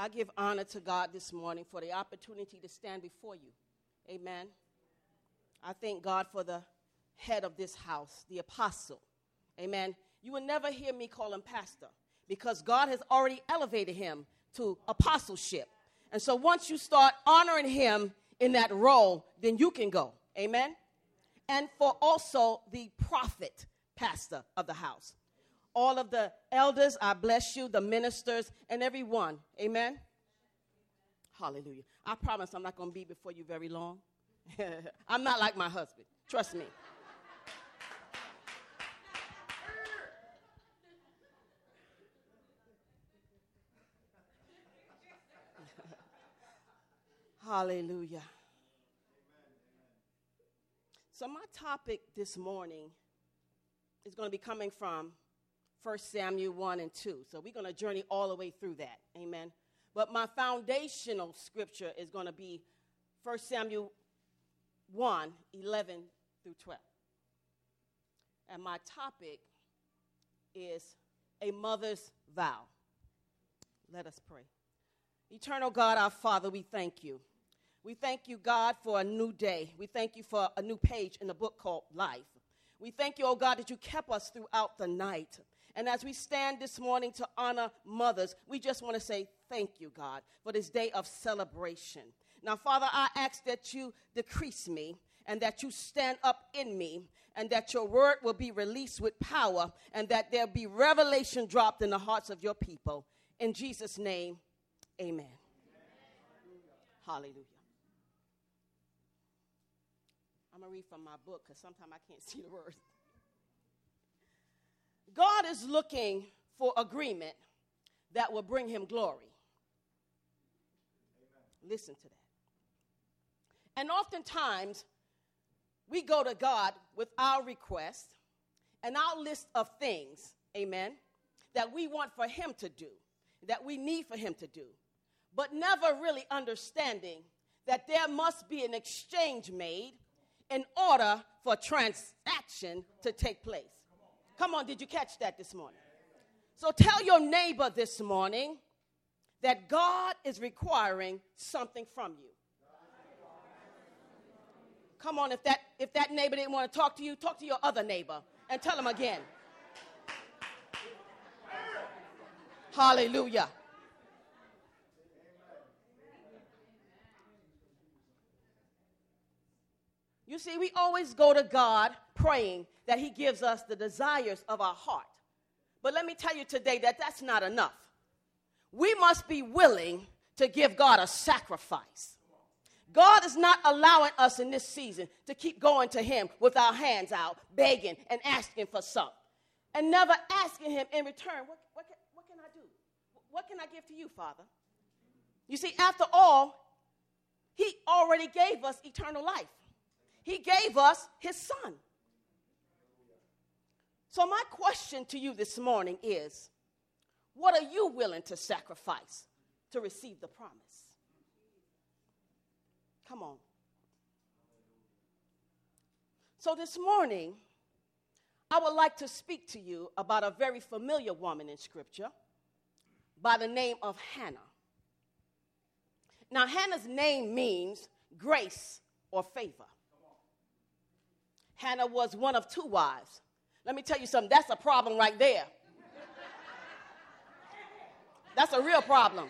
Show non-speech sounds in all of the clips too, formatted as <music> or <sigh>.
I give honor to God this morning for the opportunity to stand before you. Amen. I thank God for the head of this house, the apostle. Amen. You will never hear me call him pastor because God has already elevated him to apostleship. And so once you start honoring him in that role, then you can go. Amen. And for also the prophet pastor of the house all of the elders, I bless you, the ministers, and everyone. Amen. Hallelujah. I promise I'm not going to be before you very long. <laughs> I'm not like my husband. Trust me. <laughs> Hallelujah. So, my topic this morning is going to be coming from 1 Samuel 1 and 2. So we're going to journey all the way through that. Amen. But my foundational scripture is going to be 1 Samuel 1 11 through 12. And my topic is a mother's vow. Let us pray. Eternal God, our Father, we thank you. We thank you, God, for a new day. We thank you for a new page in the book called Life. We thank you, oh God, that you kept us throughout the night. And as we stand this morning to honor mothers, we just want to say thank you, God, for this day of celebration. Now, Father, I ask that you decrease me and that you stand up in me and that your word will be released with power and that there be revelation dropped in the hearts of your people. In Jesus' name, amen. amen. Hallelujah. I'm going to read from my book because sometimes I can't <laughs> see the words. God is looking for agreement that will bring him glory. Amen. Listen to that. And oftentimes, we go to God with our request and our list of things, amen, that we want for him to do, that we need for him to do, but never really understanding that there must be an exchange made in order for transaction to take place. Come on, did you catch that this morning? So tell your neighbor this morning that God is requiring something from you. Come on, if that if that neighbor didn't want to talk to you, talk to your other neighbor and tell him again. Hallelujah. You see, we always go to God praying that He gives us the desires of our heart. But let me tell you today that that's not enough. We must be willing to give God a sacrifice. God is not allowing us in this season to keep going to Him with our hands out, begging and asking for something, and never asking Him in return, what, what, can, what can I do? What can I give to you, Father? You see, after all, He already gave us eternal life, He gave us His Son. So, my question to you this morning is what are you willing to sacrifice to receive the promise? Come on. So, this morning, I would like to speak to you about a very familiar woman in Scripture by the name of Hannah. Now, Hannah's name means grace or favor. Hannah was one of two wives. Let me tell you something, that's a problem right there. That's a real problem.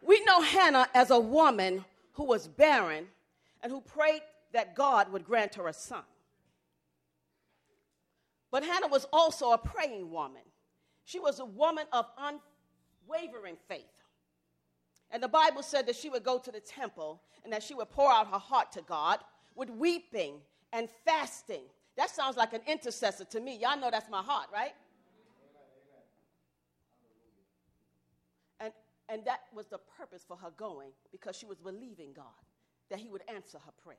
We know Hannah as a woman who was barren and who prayed that God would grant her a son. But Hannah was also a praying woman. She was a woman of unwavering faith. And the Bible said that she would go to the temple and that she would pour out her heart to God with weeping and fasting that sounds like an intercessor to me. Y'all know that's my heart, right? And, and that was the purpose for her going because she was believing God that He would answer her prayer.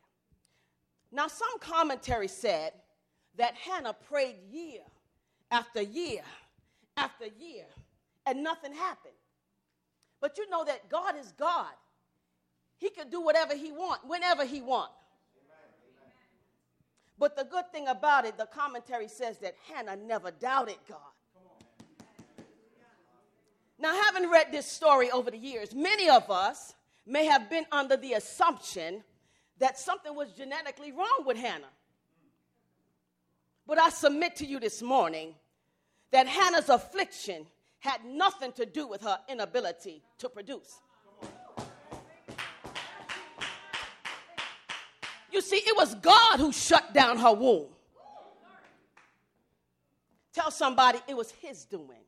Now, some commentary said that Hannah prayed year after year after year and nothing happened. But you know that God is God. He can do whatever he wants, whenever he wants. But the good thing about it, the commentary says that Hannah never doubted God. Now, having read this story over the years, many of us may have been under the assumption that something was genetically wrong with Hannah. But I submit to you this morning that Hannah's affliction had nothing to do with her inability to produce. You see, it was God who shut down her womb. Tell somebody it was his doing.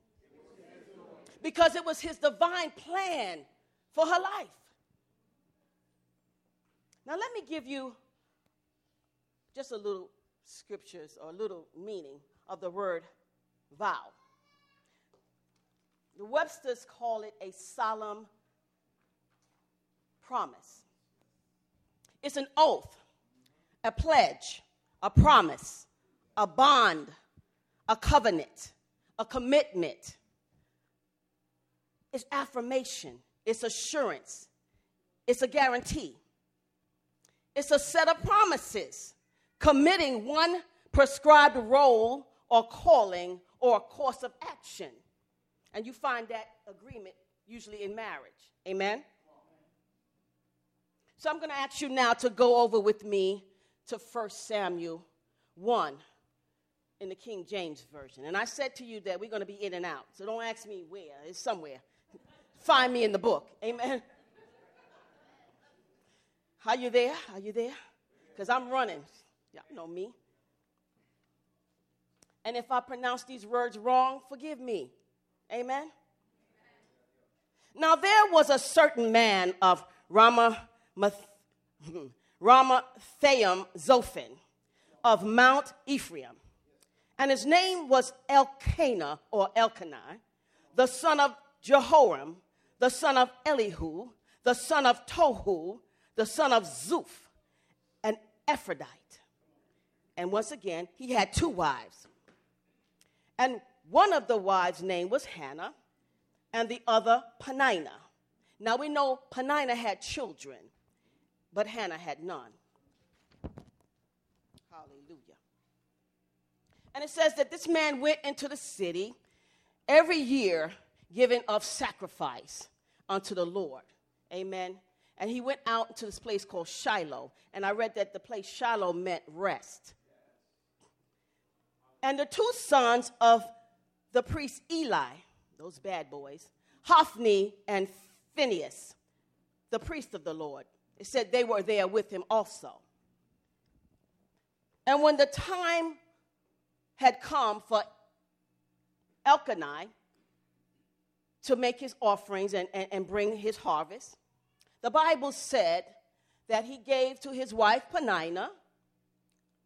Because it was his divine plan for her life. Now, let me give you just a little scriptures or a little meaning of the word vow. The Websters call it a solemn promise. It's an oath, a pledge, a promise, a bond, a covenant, a commitment. It's affirmation, it's assurance, it's a guarantee. It's a set of promises committing one prescribed role or calling or a course of action. And you find that agreement usually in marriage. Amen? So I'm going to ask you now to go over with me to 1 Samuel 1 in the King James Version. And I said to you that we're going to be in and out. So don't ask me where, it's somewhere. Find me in the book. Amen? Are you there? Are you there? Because I'm running. Y'all know me. And if I pronounce these words wrong, forgive me. Amen. Now there was a certain man of Ramath- Ramathaim Zophim of Mount Ephraim, and his name was Elkanah or Elkanah, the son of Jehoram, the son of Elihu, the son of Tohu, the son of Zuph, an Ephrathite. And once again, he had two wives. And one of the wives' name was Hannah, and the other Peninnah. Now we know Peninnah had children, but Hannah had none. Hallelujah. And it says that this man went into the city every year giving of sacrifice unto the Lord. Amen. And he went out to this place called Shiloh. And I read that the place Shiloh meant rest. And the two sons of the priest Eli, those bad boys, Hophni and Phinehas, the priest of the Lord, it said they were there with him also. And when the time had come for Elkanah to make his offerings and, and, and bring his harvest, the Bible said that he gave to his wife Peninnah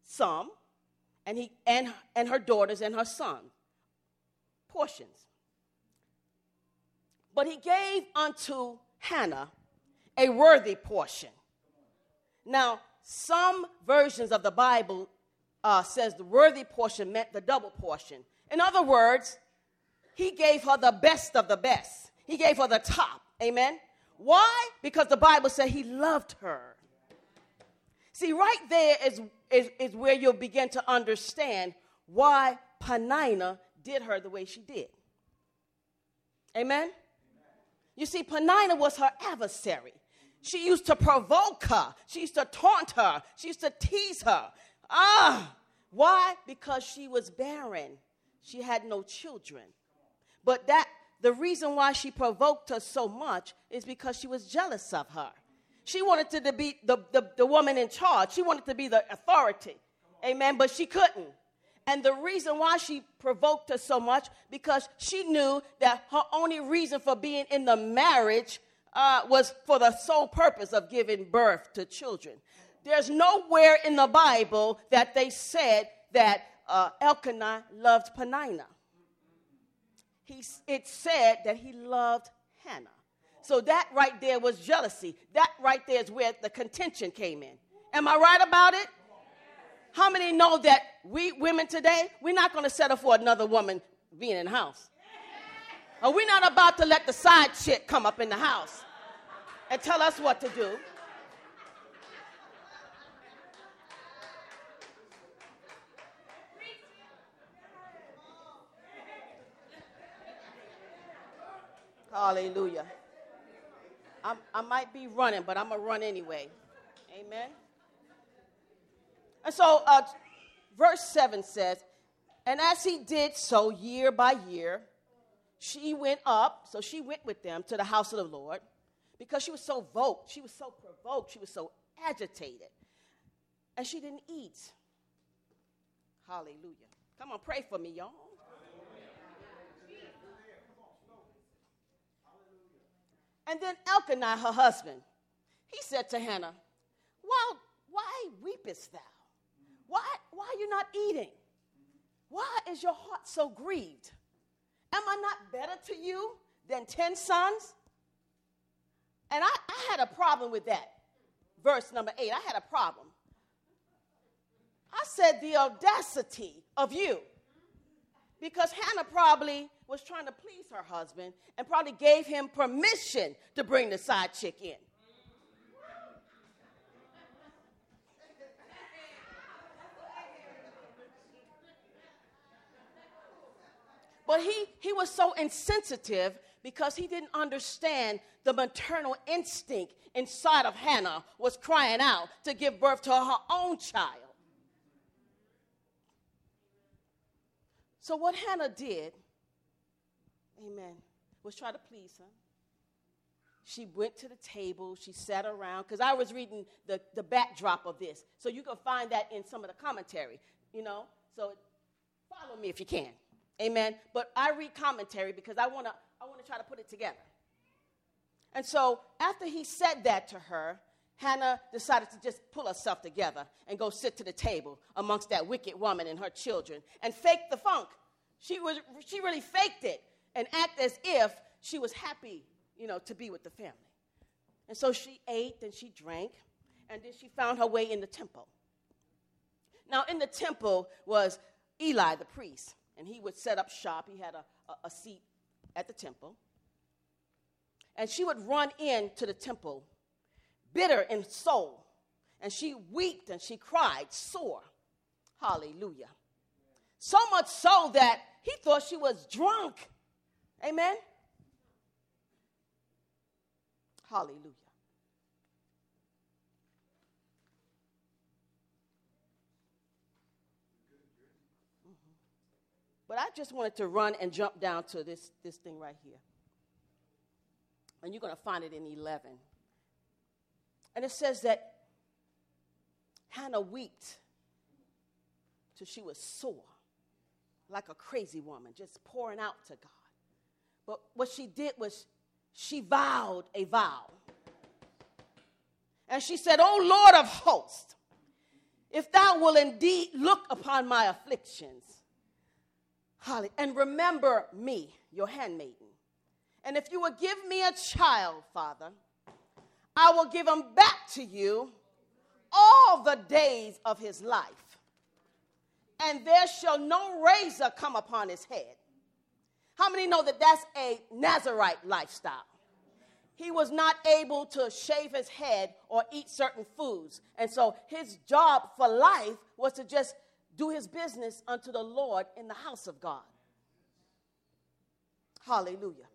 some, and, he, and, and her daughters and her son portions. But he gave unto Hannah a worthy portion. Now, some versions of the Bible uh, says the worthy portion meant the double portion. In other words, he gave her the best of the best. He gave her the top. Amen. Why? Because the Bible said he loved her. See, right there is, is, is where you'll begin to understand why Peninnah did her the way she did. Amen? You see, Peninnah was her adversary. She used to provoke her, she used to taunt her, she used to tease her. Ah, why? Because she was barren. She had no children. But that the reason why she provoked her so much is because she was jealous of her. She wanted to be the, the, the woman in charge. She wanted to be the authority. Amen. But she couldn't. And the reason why she provoked her so much, because she knew that her only reason for being in the marriage uh, was for the sole purpose of giving birth to children. There's nowhere in the Bible that they said that uh, Elkanah loved Peninnah. He, it said that he loved Hannah. So that right there was jealousy. That right there is where the contention came in. Am I right about it? How many know that we women today, we're not going to settle for another woman being in the house? Or we're not about to let the side chick come up in the house and tell us what to do. Hallelujah. I'm, i might be running, but I'm going to run anyway. Amen. And so, uh, verse 7 says, And as he did so year by year, she went up, so she went with them to the house of the Lord because she was so voked, she was so provoked, she was so agitated. And she didn't eat. Hallelujah. Come on, pray for me, y'all. And then Elkanah, her husband, he said to Hannah, Why, why weepest thou? Why, why are you not eating? Why is your heart so grieved? Am I not better to you than 10 sons? And I, I had a problem with that. Verse number eight, I had a problem. I said, the audacity of you. Because Hannah probably was trying to please her husband and probably gave him permission to bring the side chick in. But he, he was so insensitive because he didn't understand the maternal instinct inside of Hannah was crying out to give birth to her own child. So, what Hannah did, amen, was try to please him. She went to the table, she sat around, because I was reading the, the backdrop of this. So, you can find that in some of the commentary, you know. So, follow me if you can. Amen. But I read commentary because I want to I want to try to put it together. And so after he said that to her, Hannah decided to just pull herself together and go sit to the table amongst that wicked woman and her children and fake the funk. She, was, she really faked it and act as if she was happy, you know, to be with the family. And so she ate and she drank, and then she found her way in the temple. Now, in the temple was Eli the priest and he would set up shop. He had a, a, a seat at the temple. And she would run into the temple, bitter in soul, and she wept and she cried sore. Hallelujah. So much so that he thought she was drunk. Amen. Hallelujah. But I just wanted to run and jump down to this, this thing right here. And you're going to find it in 11. And it says that Hannah wept till she was sore, like a crazy woman, just pouring out to God. But what she did was she vowed a vow. And she said, O Lord of hosts, if thou will indeed look upon my afflictions Holly, and remember me, your handmaiden. And if you will give me a child, Father, I will give him back to you all the days of his life. And there shall no razor come upon his head. How many know that that's a Nazarite lifestyle? He was not able to shave his head or eat certain foods. And so his job for life was to just do his business unto the Lord in the house of God. Hallelujah.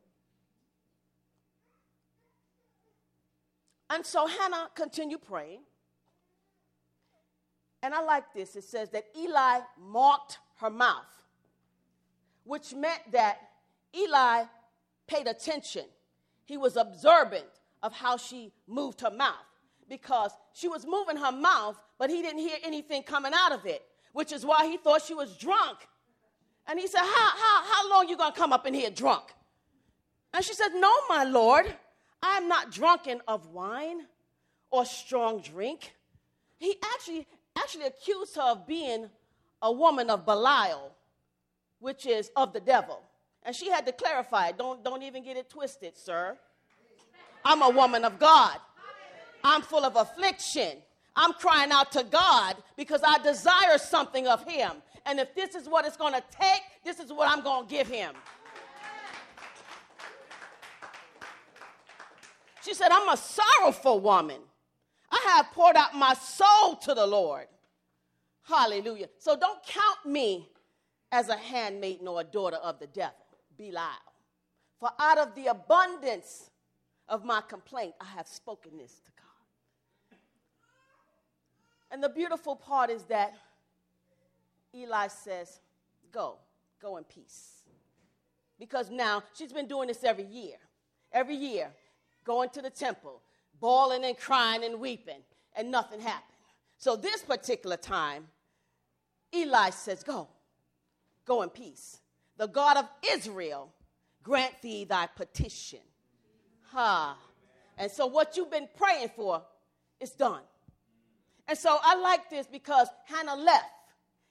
And so Hannah continued praying. And I like this. It says that Eli marked her mouth, which meant that Eli paid attention. He was observant of how she moved her mouth because she was moving her mouth, but he didn't hear anything coming out of it which is why he thought she was drunk. And he said, How, how, how long you gonna come up in here drunk? And she said, No, my Lord, I am not drunken of wine or strong drink. He actually actually accused her of being a woman of Belial, which is of the devil. And she had to clarify, don't, don't even get it twisted, sir. I'm a woman of God. I'm full of affliction. I'm crying out to God because I desire something of Him. And if this is what it's going to take, this is what I'm going to give Him. She said, I'm a sorrowful woman. I have poured out my soul to the Lord. Hallelujah. So don't count me as a handmaiden or a daughter of the devil, Belial. For out of the abundance of my complaint, I have spoken this to God. And the beautiful part is that Eli says, Go, go in peace. Because now she's been doing this every year. Every year, going to the temple, bawling and crying and weeping, and nothing happened. So this particular time, Eli says, Go, go in peace. The God of Israel grant thee thy petition. Ha. And so what you've been praying for is done. And so I like this because Hannah left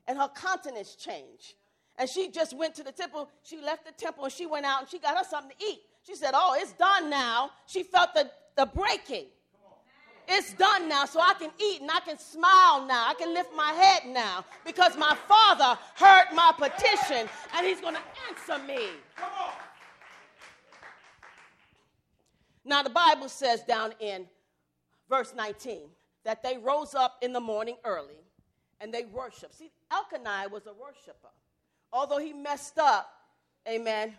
and her countenance changed. And she just went to the temple. She left the temple and she went out and she got her something to eat. She said, Oh, it's done now. She felt the, the breaking. It's done now, so I can eat and I can smile now. I can lift my head now because my father heard my petition and he's going to answer me. Now, the Bible says down in verse 19 that they rose up in the morning early and they worshiped. See, Elkanah was a worshiper. Although he messed up, amen,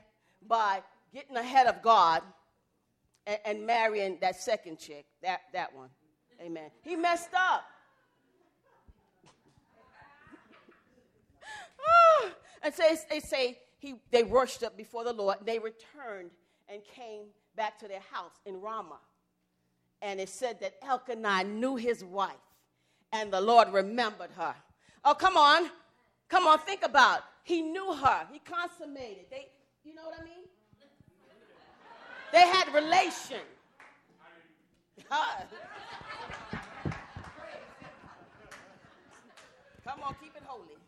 by getting ahead of God and, and marrying that second chick, that, that one. Amen. He messed up. <laughs> Ah, and so they say he, they worshiped before the Lord. They returned and came back to their house in Ramah. And it said that Elkanah knew his wife, and the Lord remembered her. Oh, come on. Come on, think about it. He knew her. He consummated. They, you know what I mean? They had relation. <laughs> Come on, keep it holy.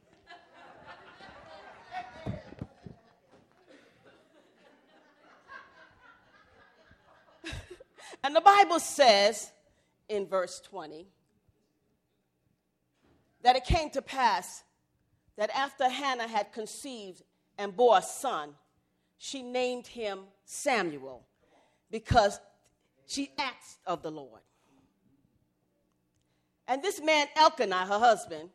And the Bible says in verse 20 that it came to pass that after Hannah had conceived and bore a son, she named him Samuel because she asked of the Lord. And this man, Elkanah, her husband,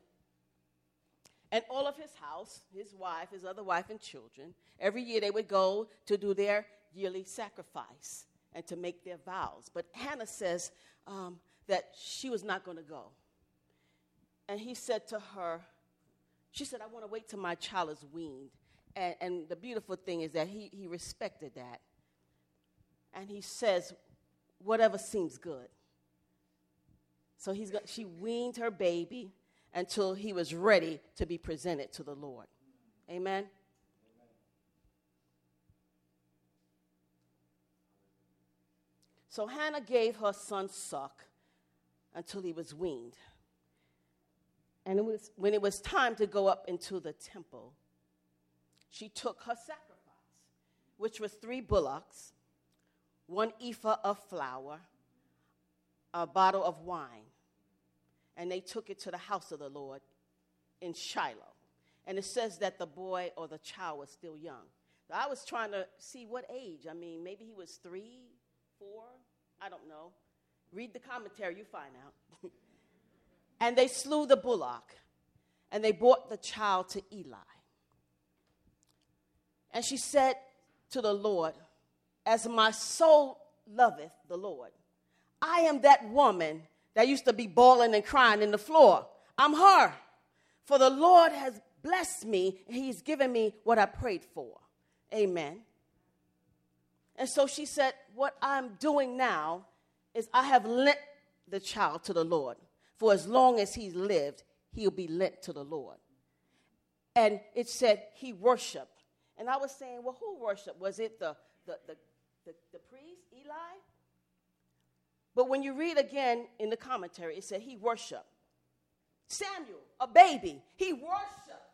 and all of his house, his wife, his other wife, and children, every year they would go to do their yearly sacrifice and to make their vows. But Hannah says um, that she was not going to go. And he said to her, she said, I want to wait till my child is weaned. And, and the beautiful thing is that he, he respected that. And he says, whatever seems good. So he's got, she weaned her baby until he was ready to be presented to the Lord. Amen. So Hannah gave her son suck until he was weaned. And it was, when it was time to go up into the temple, she took her sacrifice, which was three bullocks, one ephah of flour, a bottle of wine and they took it to the house of the Lord in Shiloh. And it says that the boy or the child was still young. I was trying to see what age. I mean, maybe he was three, four, I don't know. Read the commentary, you find out. <laughs> and they slew the bullock, and they brought the child to Eli. And she said to the Lord, As my soul loveth the Lord, I am that woman that used to be bawling and crying in the floor. I'm her. For the Lord has blessed me, and He's given me what I prayed for. Amen. And so she said, What I'm doing now is I have lent the child to the Lord. For as long as he's lived, he'll be lent to the Lord. And it said he worshiped. And I was saying, Well, who worshiped? Was it the, the, the, the, the priest, Eli? But when you read again in the commentary, it said he worshiped. Samuel, a baby, he worshiped.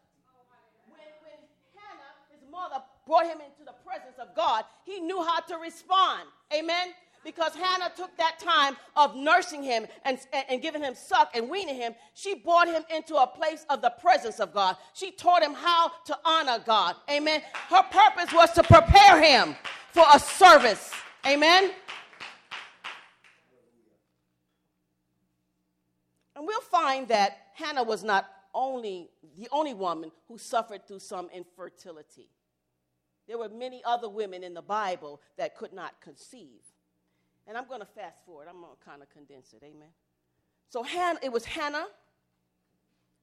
When, when Hannah, his mother, brought him into the presence of God, he knew how to respond. Amen? Because Hannah took that time of nursing him and, and, and, giving him suck and weaning him. She brought him into a place of the presence of God. She taught him how to honor God. Amen. Her purpose was to prepare him for a service. Amen. And we'll find that Hannah was not only the only woman who suffered through some infertility. There were many other women in the Bible that could not conceive. And I'm going to fast forward. I'm going to kind of condense it. Amen. So it was Hannah,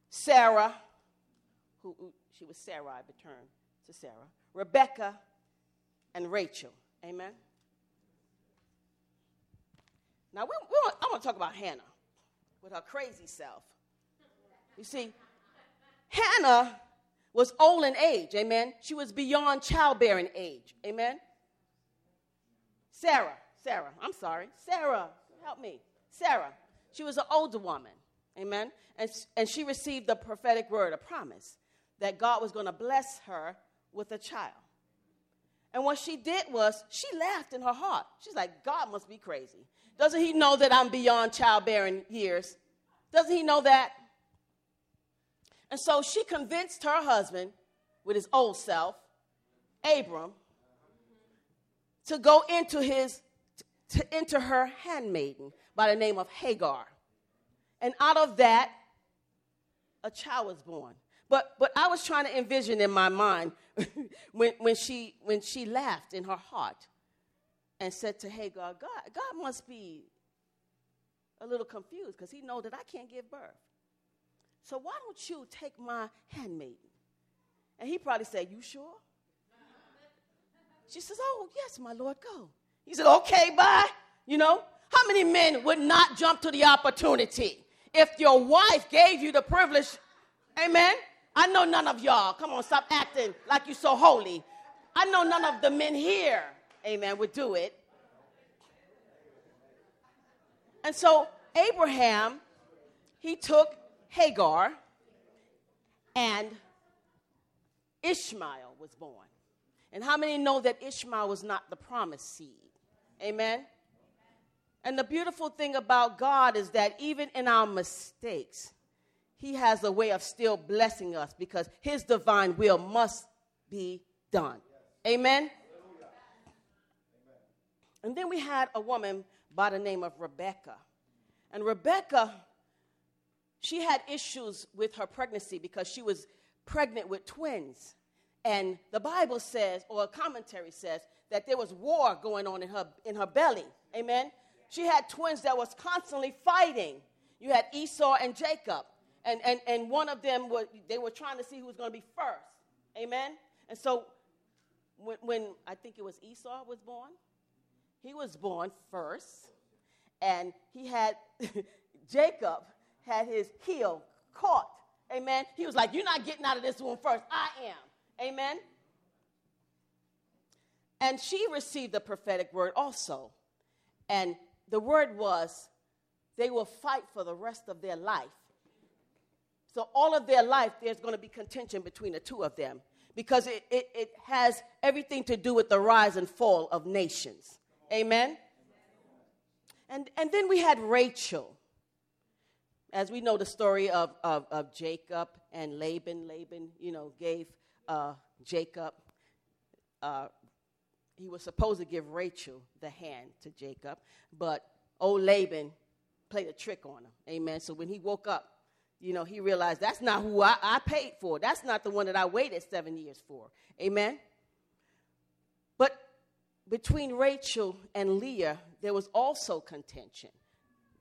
Sarah, who, she was Sarai, but turned to Sarah, Rebecca, and Rachel. Amen. Now, we, we I want to talk about Hannah with her crazy self. You see, Hannah was old in age, amen. She was beyond childbearing age, amen. Sarah, Sarah, I'm sorry, Sarah, help me. Sarah, she was an older woman, amen. And, and she received the prophetic word, a promise, that God was going to bless her with a child. And what she did was she laughed in her heart. She's like, God must be crazy. Doesn't he know that I'm beyond childbearing years? Doesn't he know that? And so she convinced her husband, with his old self, Abram, to go into his to enter her handmaiden by the name of Hagar. And out of that, a child was born. But but I was trying to envision in my mind <laughs> when, when she when she laughed in her heart and said to Hagar, God, God must be a little confused because he know that I can't give birth. So why don't you take my handmaiden? And he probably said, You sure? She says, Oh, yes, my Lord, go. He said, Okay, bye. You know, how many men would not jump to the opportunity if your wife gave you the privilege? Amen. I know none of y'all. Come on, stop acting like you're so holy. I know none of the men here, amen, would do it. And so Abraham, he took Hagar, and Ishmael was born. And how many know that Ishmael was not the promised seed? Amen? And the beautiful thing about God is that even in our mistakes, He has a way of still blessing us because His divine will must be done. Amen? And then we had a woman by the name of Rebecca. And Rebecca she had issues with her pregnancy because she was pregnant with twins. And the Bible says, or a commentary says, that there was war going on in her, in her belly. Amen? She had twins that was constantly fighting. You had Esau and Jacob. And, and, and one of them, was, they were trying to see who was going to be first. Amen? And so when, when I think it was Esau was born, he was born first. And he had <laughs> Jacob had his heel caught. Amen. He was like, You're not getting out of this one first. I am. Amen. And she received the prophetic word also. And the word was, they will fight for the rest of their life. So, all of their life, there's going to be contention between the two of them because it, it, it has everything to do with the rise and fall of nations. Amen. And, and then we had Rachel as we know the story of, of, of Jacob and Laban, Laban, you know, gave uh, Jacob, uh, he was supposed to give Rachel the hand to Jacob, but old Laban played a trick on him. Amen. So when he woke up, you know, he realized that's not who I, I paid for. That's not the one that I waited seven years for. Amen. But between Rachel and Leah, there was also contention.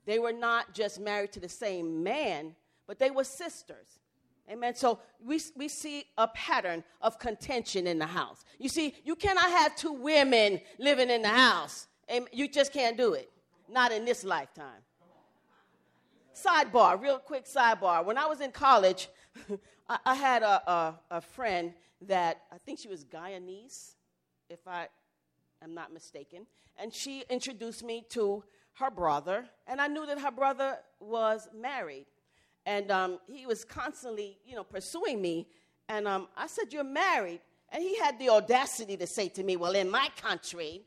They were not just married to the same man, but they were sisters. Amen. So we, we see a pattern of contention in the house. You see, you cannot have two women living in the house. Amen. You just can't do it. Not in this lifetime. Sidebar, real quick sidebar. When I was in college, <laughs> I, I, had a, a, a friend that I think she was Guyanese, if I am not mistaken. And she introduced me to her brother, and I knew that her brother was married. And um, he was constantly, you know, pursuing me. And um, I said, You're married. And he had the audacity to say to me, Well, in my country,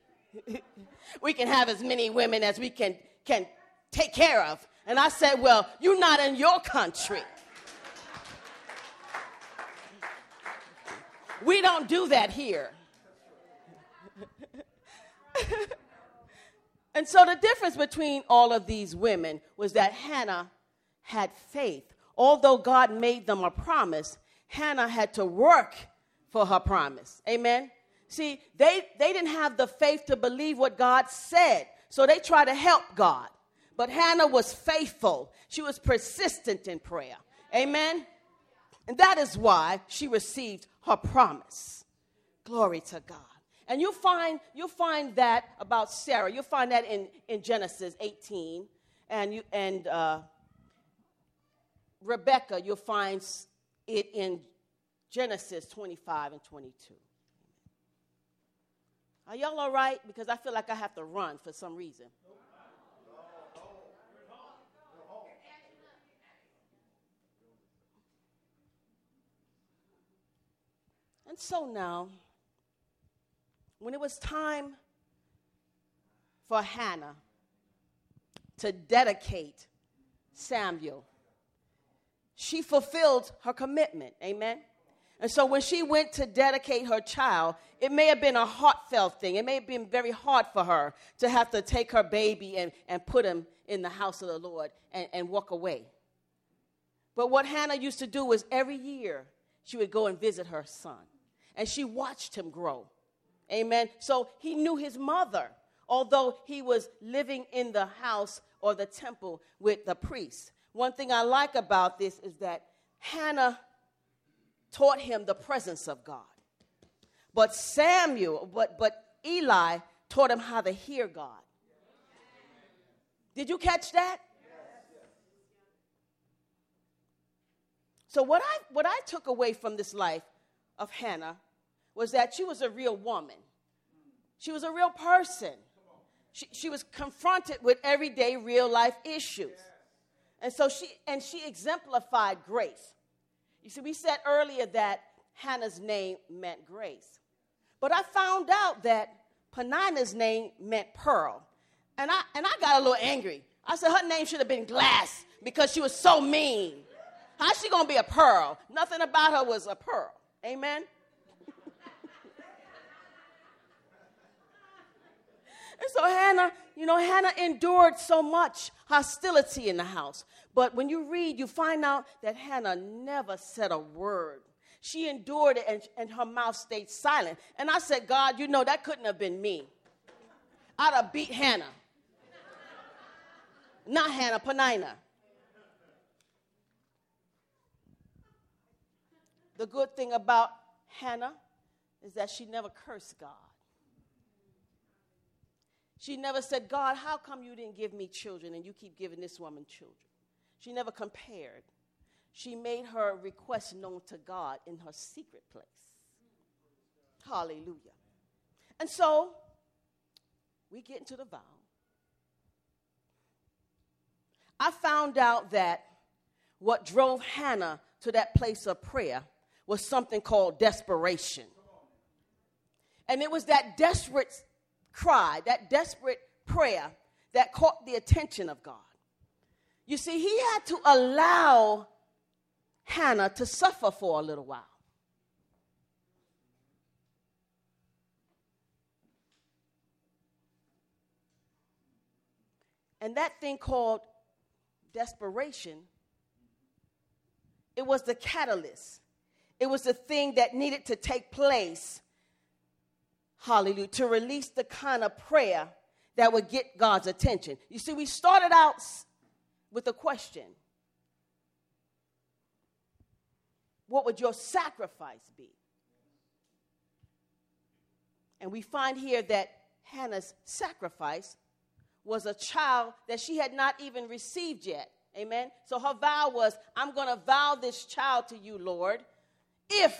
<laughs> we can have as many women as we can, can take care of. And I said, Well, you're not in your country. <laughs> we don't do that here. <laughs> And so the difference between all of these women was that Hannah had faith. Although God made them a promise, Hannah had to work for her promise. Amen. See, they, they didn't have the faith to believe what God said, so they tried to help God. But Hannah was faithful, she was persistent in prayer. Amen? And that is why she received her promise. Glory to God. And you'll find, you'll find that about Sarah. You'll find that in, in Genesis 18. And, you, and uh, Rebecca, you'll find it in Genesis 25 and 22. Are y'all all right? Because I feel like I have to run for some reason. And so now, when it was time for Hannah to dedicate Samuel, she fulfilled her commitment. Amen. And so when she went to dedicate her child, it may have been a heartfelt thing. It may have been very hard for her to have to take her baby and, and put him in the house of the Lord and, and walk away. But what Hannah used to do was every year she would go and visit her son and she watched him grow. Amen. So he knew his mother, although he was living in the house or the temple with the priest. One thing I like about this is that Hannah taught him the presence of God. But Samuel, but, but Eli taught him how to hear God. Did you catch that? So what I what I took away from this life of Hannah was that she was a real woman. She was a real person. She, she was confronted with everyday real life issues. And so she and she exemplified grace. You see, we said earlier that Hannah's name meant grace. But I found out that Peninnah's name meant pearl. And I and I got a little angry. I said her name should have been glass because she was so mean. How's she gonna be a pearl? Nothing about her was a pearl. Amen. And so Hannah, you know, Hannah endured so much hostility in the house. But when you read, you find out that Hannah never said a word. She endured it and, and her mouth stayed silent. And I said, God, you know, that couldn't have been me. I'd have beat Hannah. Not Hannah, Peninnah. The good thing about Hannah is that she never cursed God. She never said, God, how come you didn't give me children and you keep giving this woman children? She never compared. She made her request known to God in her secret place. Hallelujah. And so we get into the vow. I found out that what drove Hannah to that place of prayer was something called desperation. And it was that desperate cry, that desperate prayer that caught the attention of God. You see, he had to allow Hannah to suffer for a little while. And that thing called desperation, it was the catalyst it was the thing that needed to take place, hallelujah, to release the kind of prayer that would get God's attention. You see, we started out with a question What would your sacrifice be? And we find here that Hannah's sacrifice was a child that she had not even received yet. Amen. So her vow was, I'm going to vow this child to you, Lord, if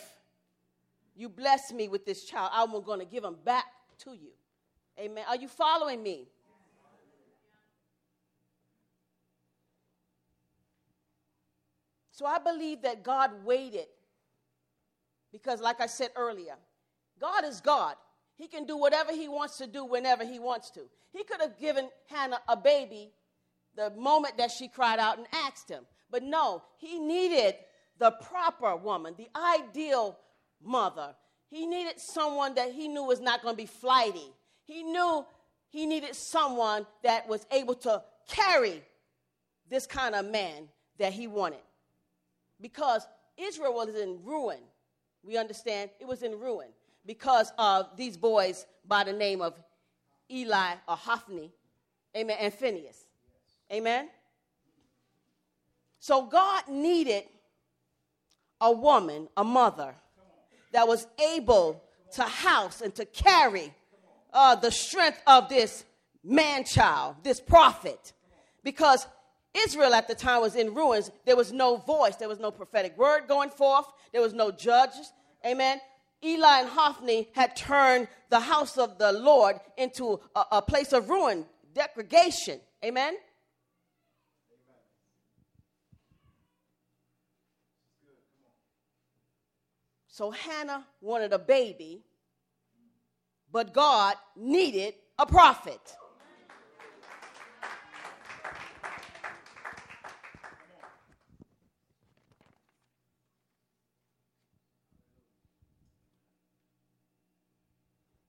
you bless me with this child, I'm going to give him back to you. Amen. Are you following me? So I believe that God waited because, like I said earlier, God is God. He can do whatever He wants to do whenever He wants to. He could have given Hannah a baby the moment that she cried out and asked Him. But no, He needed the proper woman, the ideal mother. He needed someone that he knew was not going to be flighty. He knew he needed someone that was able to carry this kind of man that he wanted. Because Israel was in ruin. We understand it was in ruin. because of these boys by the name of Eli or Hophni, amen, and Phinehas. Amen. So God needed a woman, a mother, that was able to house and to carry uh, the strength of this man child, this prophet. Because Israel at the time was in ruins. There was no voice, there was no prophetic word going forth, there was no judges. Amen. Eli and Hophni had turned the house of the Lord into a, a place of ruin, degradation. Amen. So Hannah wanted a baby, but God needed a prophet.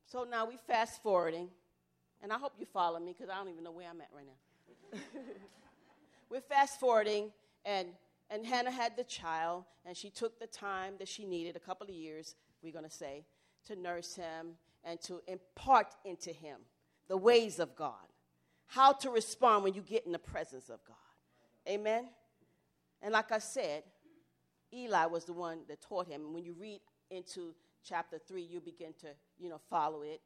So now we fast forwarding, and I hope you follow me because I don't even know where I'm at right now. <laughs> We're fast forwarding, and and Hannah had the child, and she took the time that she needed, a couple of years, we're going to say, to nurse him and to impart into him the ways of God, how to respond when you get in the presence of God. Amen. And like I said, Eli was the one that taught him. When you read into chapter 3, you begin to, you know, follow it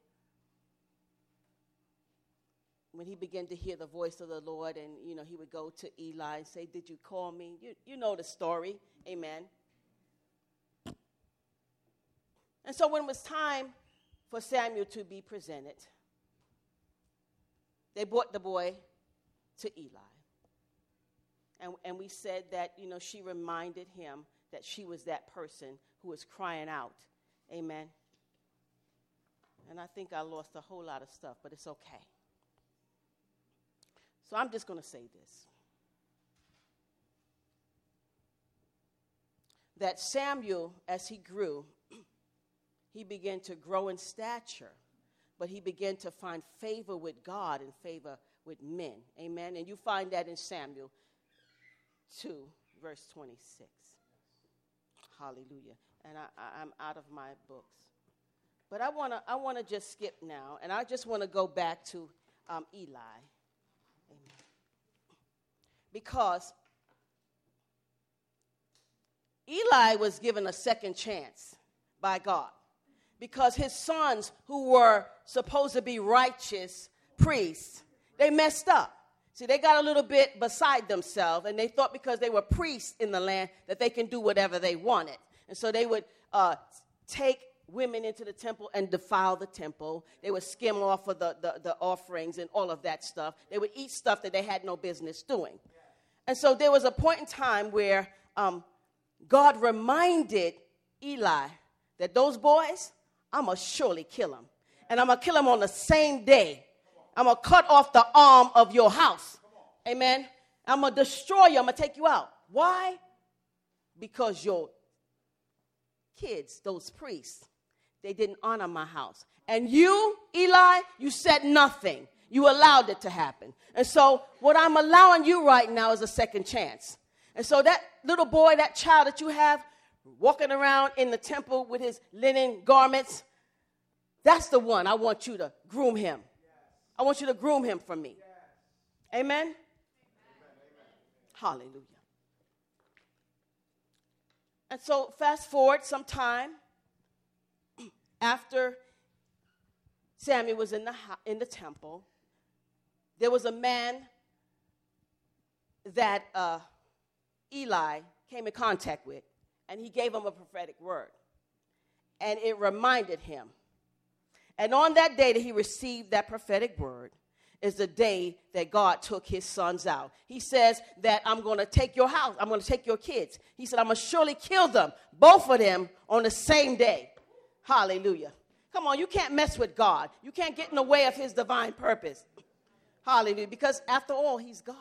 when he began to hear the voice of the Lord, and you know, he would go to Eli and say, Did you call me? You, you know the story. Amen. And so when it was time for Samuel to be presented, they brought the boy to Eli. And, and we said that, you know, she reminded him that she was that person who was crying out. Amen. And I think I lost a whole lot of stuff, but it's okay. So I'm just going to say this that Samuel, as he grew, <clears throat> he began to grow in stature, but he began to find favor with God and favor with men. Amen. And you find that in Samuel 2, verse 26. Hallelujah. And I, am out of my books. But I want to I wanna just skip now, and I just want to go back to um, Eli. Because Eli was given a second chance by God. Because his sons, who were supposed to be righteous priests, they messed up. See, they got a little bit beside themselves, and they thought because they were priests in the land that they can do whatever they wanted. And so they would uh, take women into the temple and defile the temple. They would skim off of the, the, the offerings and all of that stuff. They would eat stuff that they had no business doing. And so there was a point in time where um, God reminded Eli that those boys, I'm going to surely kill them. And I'm going to kill them on the same day. I'm going to cut off the arm of your house. Amen. I'm going to destroy you. I'm going to take you out. Why? Because your kids, those priests, they didn't honor my house. And you, Eli, you said nothing. You allowed it to happen. And so, what I'm allowing you right now is a second chance. And so, that little boy, that child that you have walking around in the temple with his linen garments, that's the one I want you to groom him. I want you to groom him for me. Amen? Hallelujah. And so, fast forward some time <clears throat> after Samuel was in the, in the temple there was a man that uh, Eli came in contact with, and he gave him a prophetic word. And it reminded him. And on that day that he received that prophetic word, is the day that God took his sons out. He says that I'm going to take your house, I'm going to take your kids. He said, I'm going to surely kill them, both of them, on the same day. Hallelujah. Come on, you can't mess with God. You can't get in the way of his divine purpose. Hallelujah. Because after all, He's God.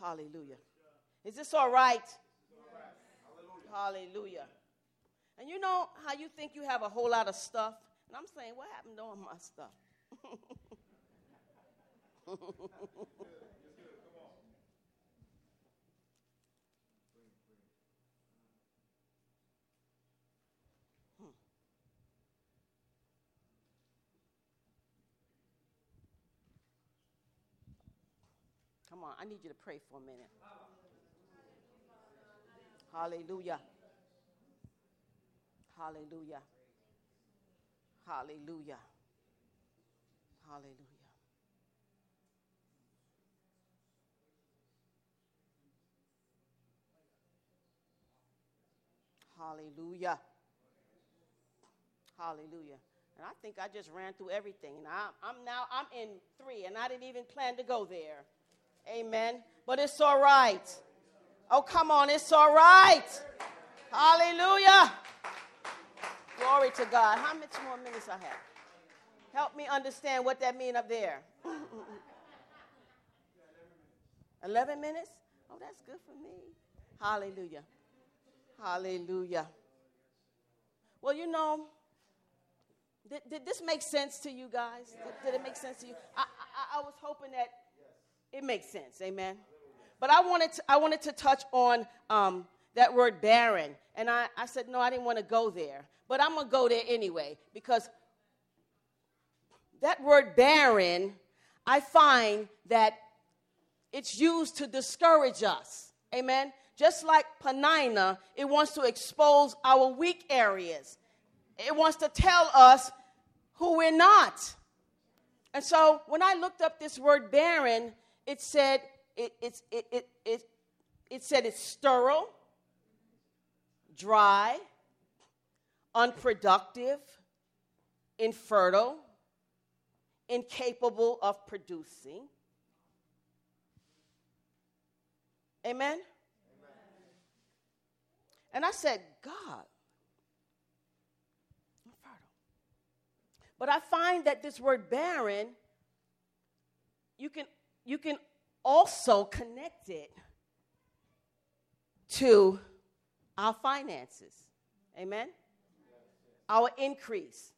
Hallelujah. Is this all right? Hallelujah. And you know how you think you have a whole lot of stuff? And I'm saying, what happened to all my stuff? <laughs> on, I need you to pray for a minute. Hallelujah. Hallelujah. Hallelujah. Hallelujah. Hallelujah. Hallelujah. And I think I just ran through everything. And I, I'm now, I'm in three, and I didn't even plan to go there. Amen. But it's all right. Oh, come on, it's all right. Hallelujah. Glory to God. How much more minutes I have? Help me understand what that means up there. 11 minutes? Oh, that's good for me. Hallelujah. Hallelujah. Well, you know, did, did this make sense to you guys? Did, did it make sense to you? I, I, I, was hoping that it makes sense. Amen. But I wanted to, I wanted to touch on um, that word barren. And I, I said, no, I didn't want to go there. But I'm going to go there anyway because that word barren, I find that it's used to discourage us. Amen. Just like Peninnah, it wants to expose our weak areas. It wants to tell us who we're not. And so when I looked up this word barren, it said it, it, it, it, it, said it's sterile, dry, unproductive, infertile, incapable of producing. Amen? Amen? And I said, God, But I find that this word barren, you can, you can also connect it to our finances. Amen? Our increase.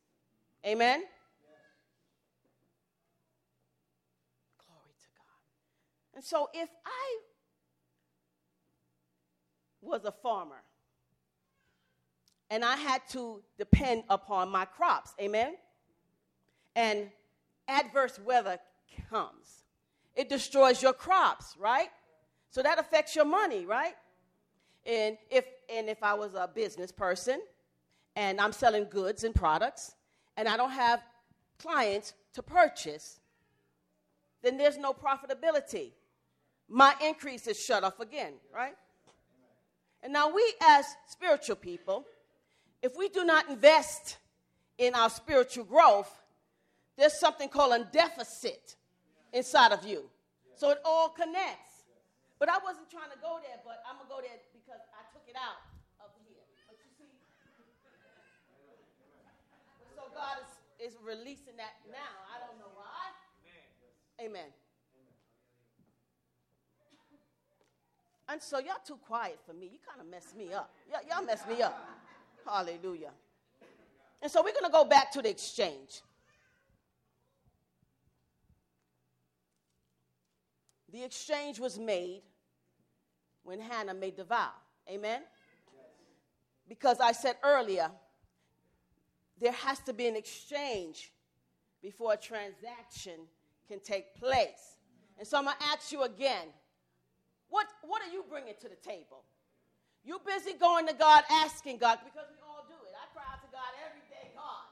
Amen? Glory to God. And so if I was a farmer and I had to depend upon my crops, amen? and adverse weather comes, it destroys your crops, right? So that affects your money, right? And if and if I was a business person and I'm selling goods and products and I don't have clients to purchase, then there's no profitability. My increase is shut off again, right? And now we as spiritual people, if we do not invest in our spiritual growth, there's something called a deficit inside of you. So it all connects. But I wasn't trying to go there, but I'm going to go there because I took it out of here. But you see, <laughs> so God is, is releasing that now. I don't know why. Amen. And so y'all too quiet for me. You kind of messed me up. Y'all messed me up. Hallelujah. And so we're going to go back to the exchange. The exchange was made when Hannah made the vow. Amen? Because I said earlier, there has to be an exchange before a transaction can take place. And so I'm going to ask you again what, what are you bringing to the table? You're busy going to God, asking God, because we all do it. I cry out to God every day, God.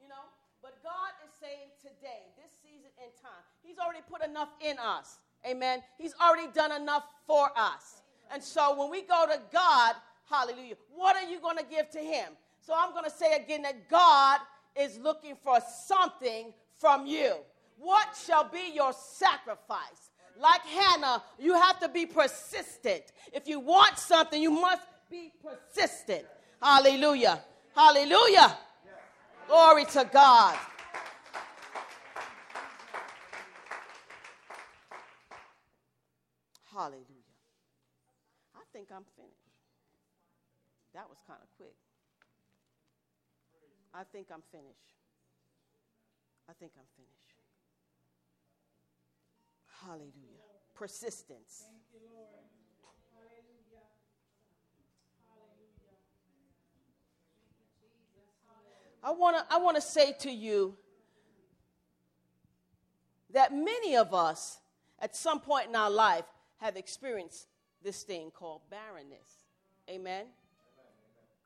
You know? But God is saying today, this season and time, He's already put enough in us Amen. He's already done enough for us. And so when we go to God, hallelujah, what are you going to give to him? So I'm going to say again that God is looking for something from you. What shall be your sacrifice? Like Hannah, you have to be persistent. If you want something, you must be persistent. Hallelujah. Hallelujah. Glory to God. Hallelujah. I think I'm finished. That was kind of quick. I think I'm finished. I think I'm finished. Hallelujah. Persistence. You, Hallelujah. Hallelujah. I want to I want to say to you that many of us at some point in our life, have experienced this thing called barrenness. Amen.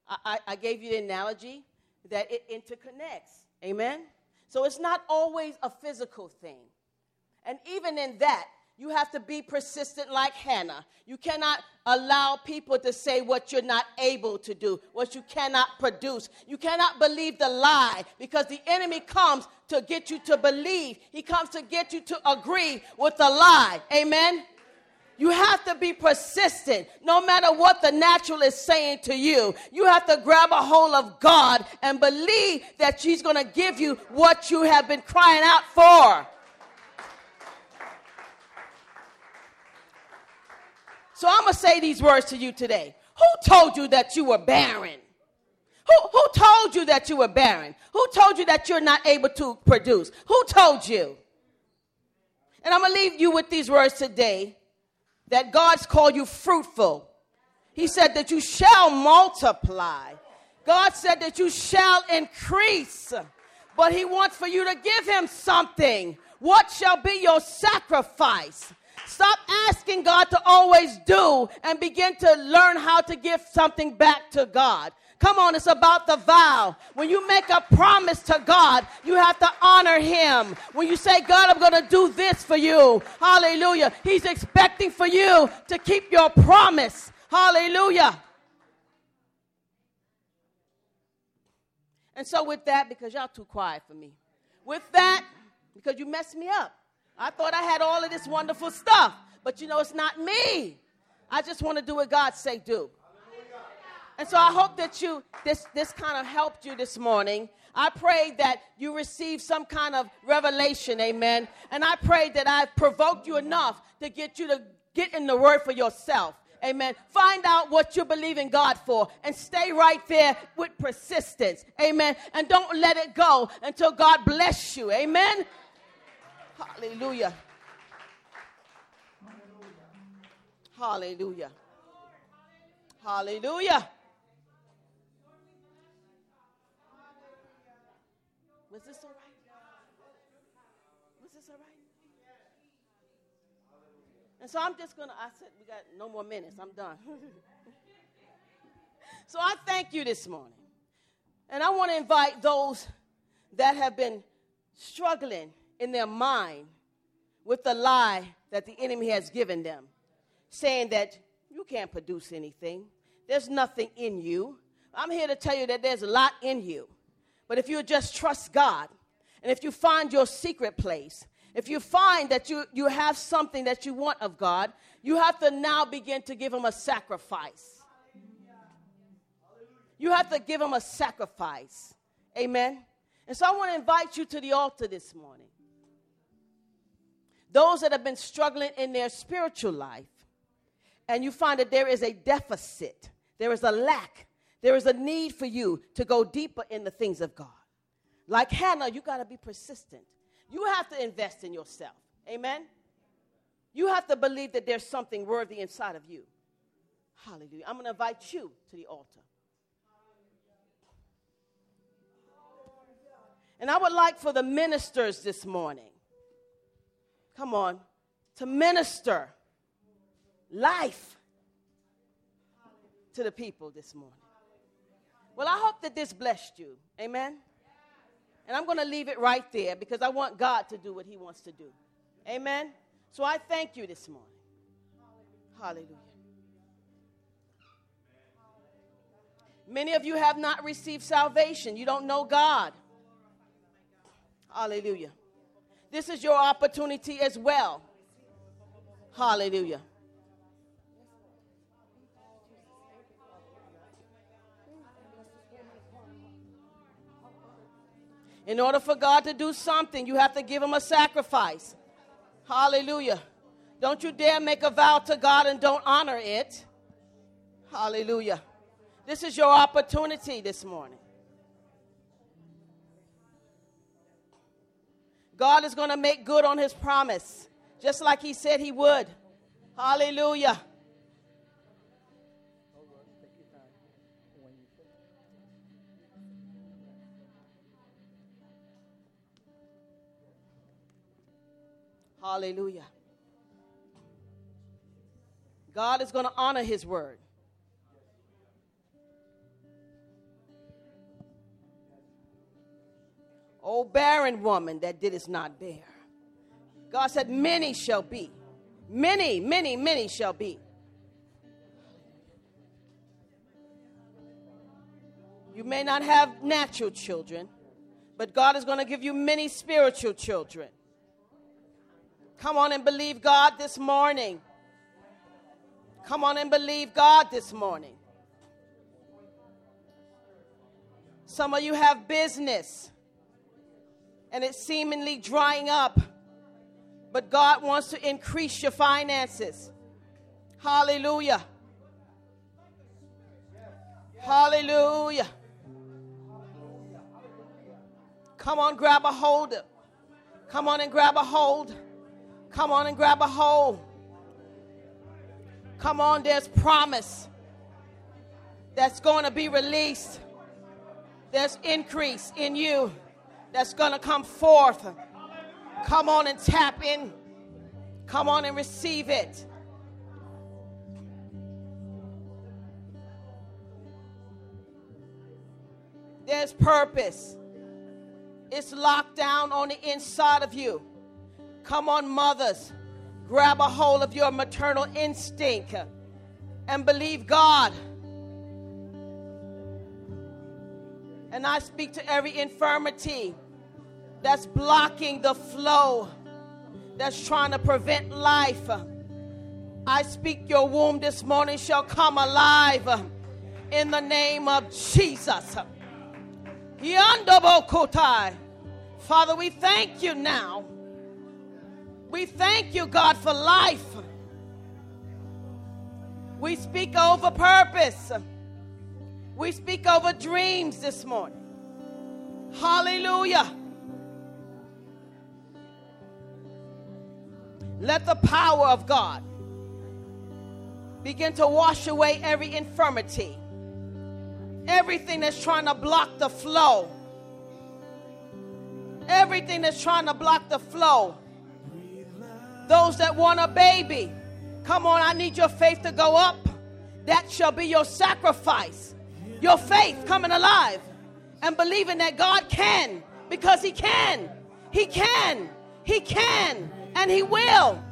I, I, I gave you the analogy that it interconnects. Amen. So it's not always a physical thing. And even in that, you have to be persistent like Hannah. You cannot allow people to say what you're not able to do, what you cannot produce. You cannot believe the lie because the enemy comes to get you to believe. He comes to get you to agree with the lie. Amen. You have to be persistent no matter what the natural is saying to you. You have to grab a hold of God and believe that He's going to give you what you have been crying out for. So I'm going to say these words to you today. Who told you that you were barren? Who, who told you that you were barren? Who told you that you're not able to produce? Who told you? And I'm going to leave you with these words today that God's called you fruitful. He said that you shall multiply. God said that you shall increase. But He wants for you to give Him something. What shall be your sacrifice? Stop asking God to always do and begin to learn how to give something back to God. Come on, it's about the vow. When you make a promise to God, you have to honor Him. When you say, God, I'm going to do this for you, hallelujah, He's expecting for you to keep your promise. Hallelujah. And so, with that, because y'all too quiet for me, with that, because you messed me up, I thought I had all of this wonderful stuff, but you know, it's not me. I just want to do what God say do. And so I hope that you this this kind of helped you this morning. I pray that you receive some kind of revelation, amen. And I pray that I've provoked you enough to get you to get in the word for yourself. Amen. Find out what you believe in God for and stay right there with persistence. Amen. And don't let it go until God bless you. Amen. Hallelujah. Hallelujah. Hallelujah. Was this all right? Was this all right? And so I'm just going to, I said, we got no more minutes. I'm done. <laughs> so I thank you this morning. And I want to invite those that have been struggling in their mind with the lie that the enemy has given them, saying that you can't produce anything, there's nothing in you. I'm here to tell you that there's a lot in you. But if you just trust God, and if you find your secret place, if you find that you, you have something that you want of God, you have to now begin to give Him a sacrifice. You have to give Him a sacrifice. Amen. And so I want to invite you to the altar this morning. Those that have been struggling in their spiritual life, and you find that there is a deficit, there is a lack, there is a need for you to go deeper in the things of God. Like Hannah, you got to be persistent. You have to invest in yourself. Amen? You have to believe that there's something worthy inside of you. Hallelujah. I'm going to invite you to the altar. And I would like for the ministers this morning, come on, to minister life to the people this morning. Well, I hope that this blessed you. Amen. And I'm going to leave it right there because I want God to do what He wants to do. Amen. So I thank you this morning. Hallelujah. Many of you have not received salvation. You don't know God. Hallelujah. This is your opportunity as well. Hallelujah. In order for God to do something, you have to give him a sacrifice. Hallelujah. Don't you dare make a vow to God and don't honor it. Hallelujah. This is your opportunity this morning. God is going to make good on his promise, just like he said he would. Hallelujah. Hallelujah. God is going to honor his word. O barren woman that didst not bear. God said, Many shall be. Many, many, many shall be. You may not have natural children, but God is going to give you many spiritual children. Come on and believe God this morning. Come on and believe God this morning. Some of you have business and it's seemingly drying up, but God wants to increase your finances. Hallelujah. Hallelujah. Come on, grab a hold. Come on and grab a hold. Come on and grab a hold. Come on, there's promise that's going to be released. There's increase in you that's going to come forth. Come on and tap in. Come on and receive it. There's purpose. It's locked down on the inside of you. Come on, mothers. Grab a hold of your maternal instinct and believe God. And I speak to every infirmity that's blocking the flow, that's trying to prevent life. I speak your womb this morning shall come alive in the name of Jesus. Father, we thank you now. We thank you, God, for life. We speak over purpose. We speak over dreams this morning. Hallelujah. Let the power of God begin to wash away every infirmity everything that's trying to block the flow. Everything that's trying to block the flow. Those that want a baby, come on, I need your faith to go up. That shall be your sacrifice. Your faith coming alive and believing that God can because He can. He can. He can. And He will.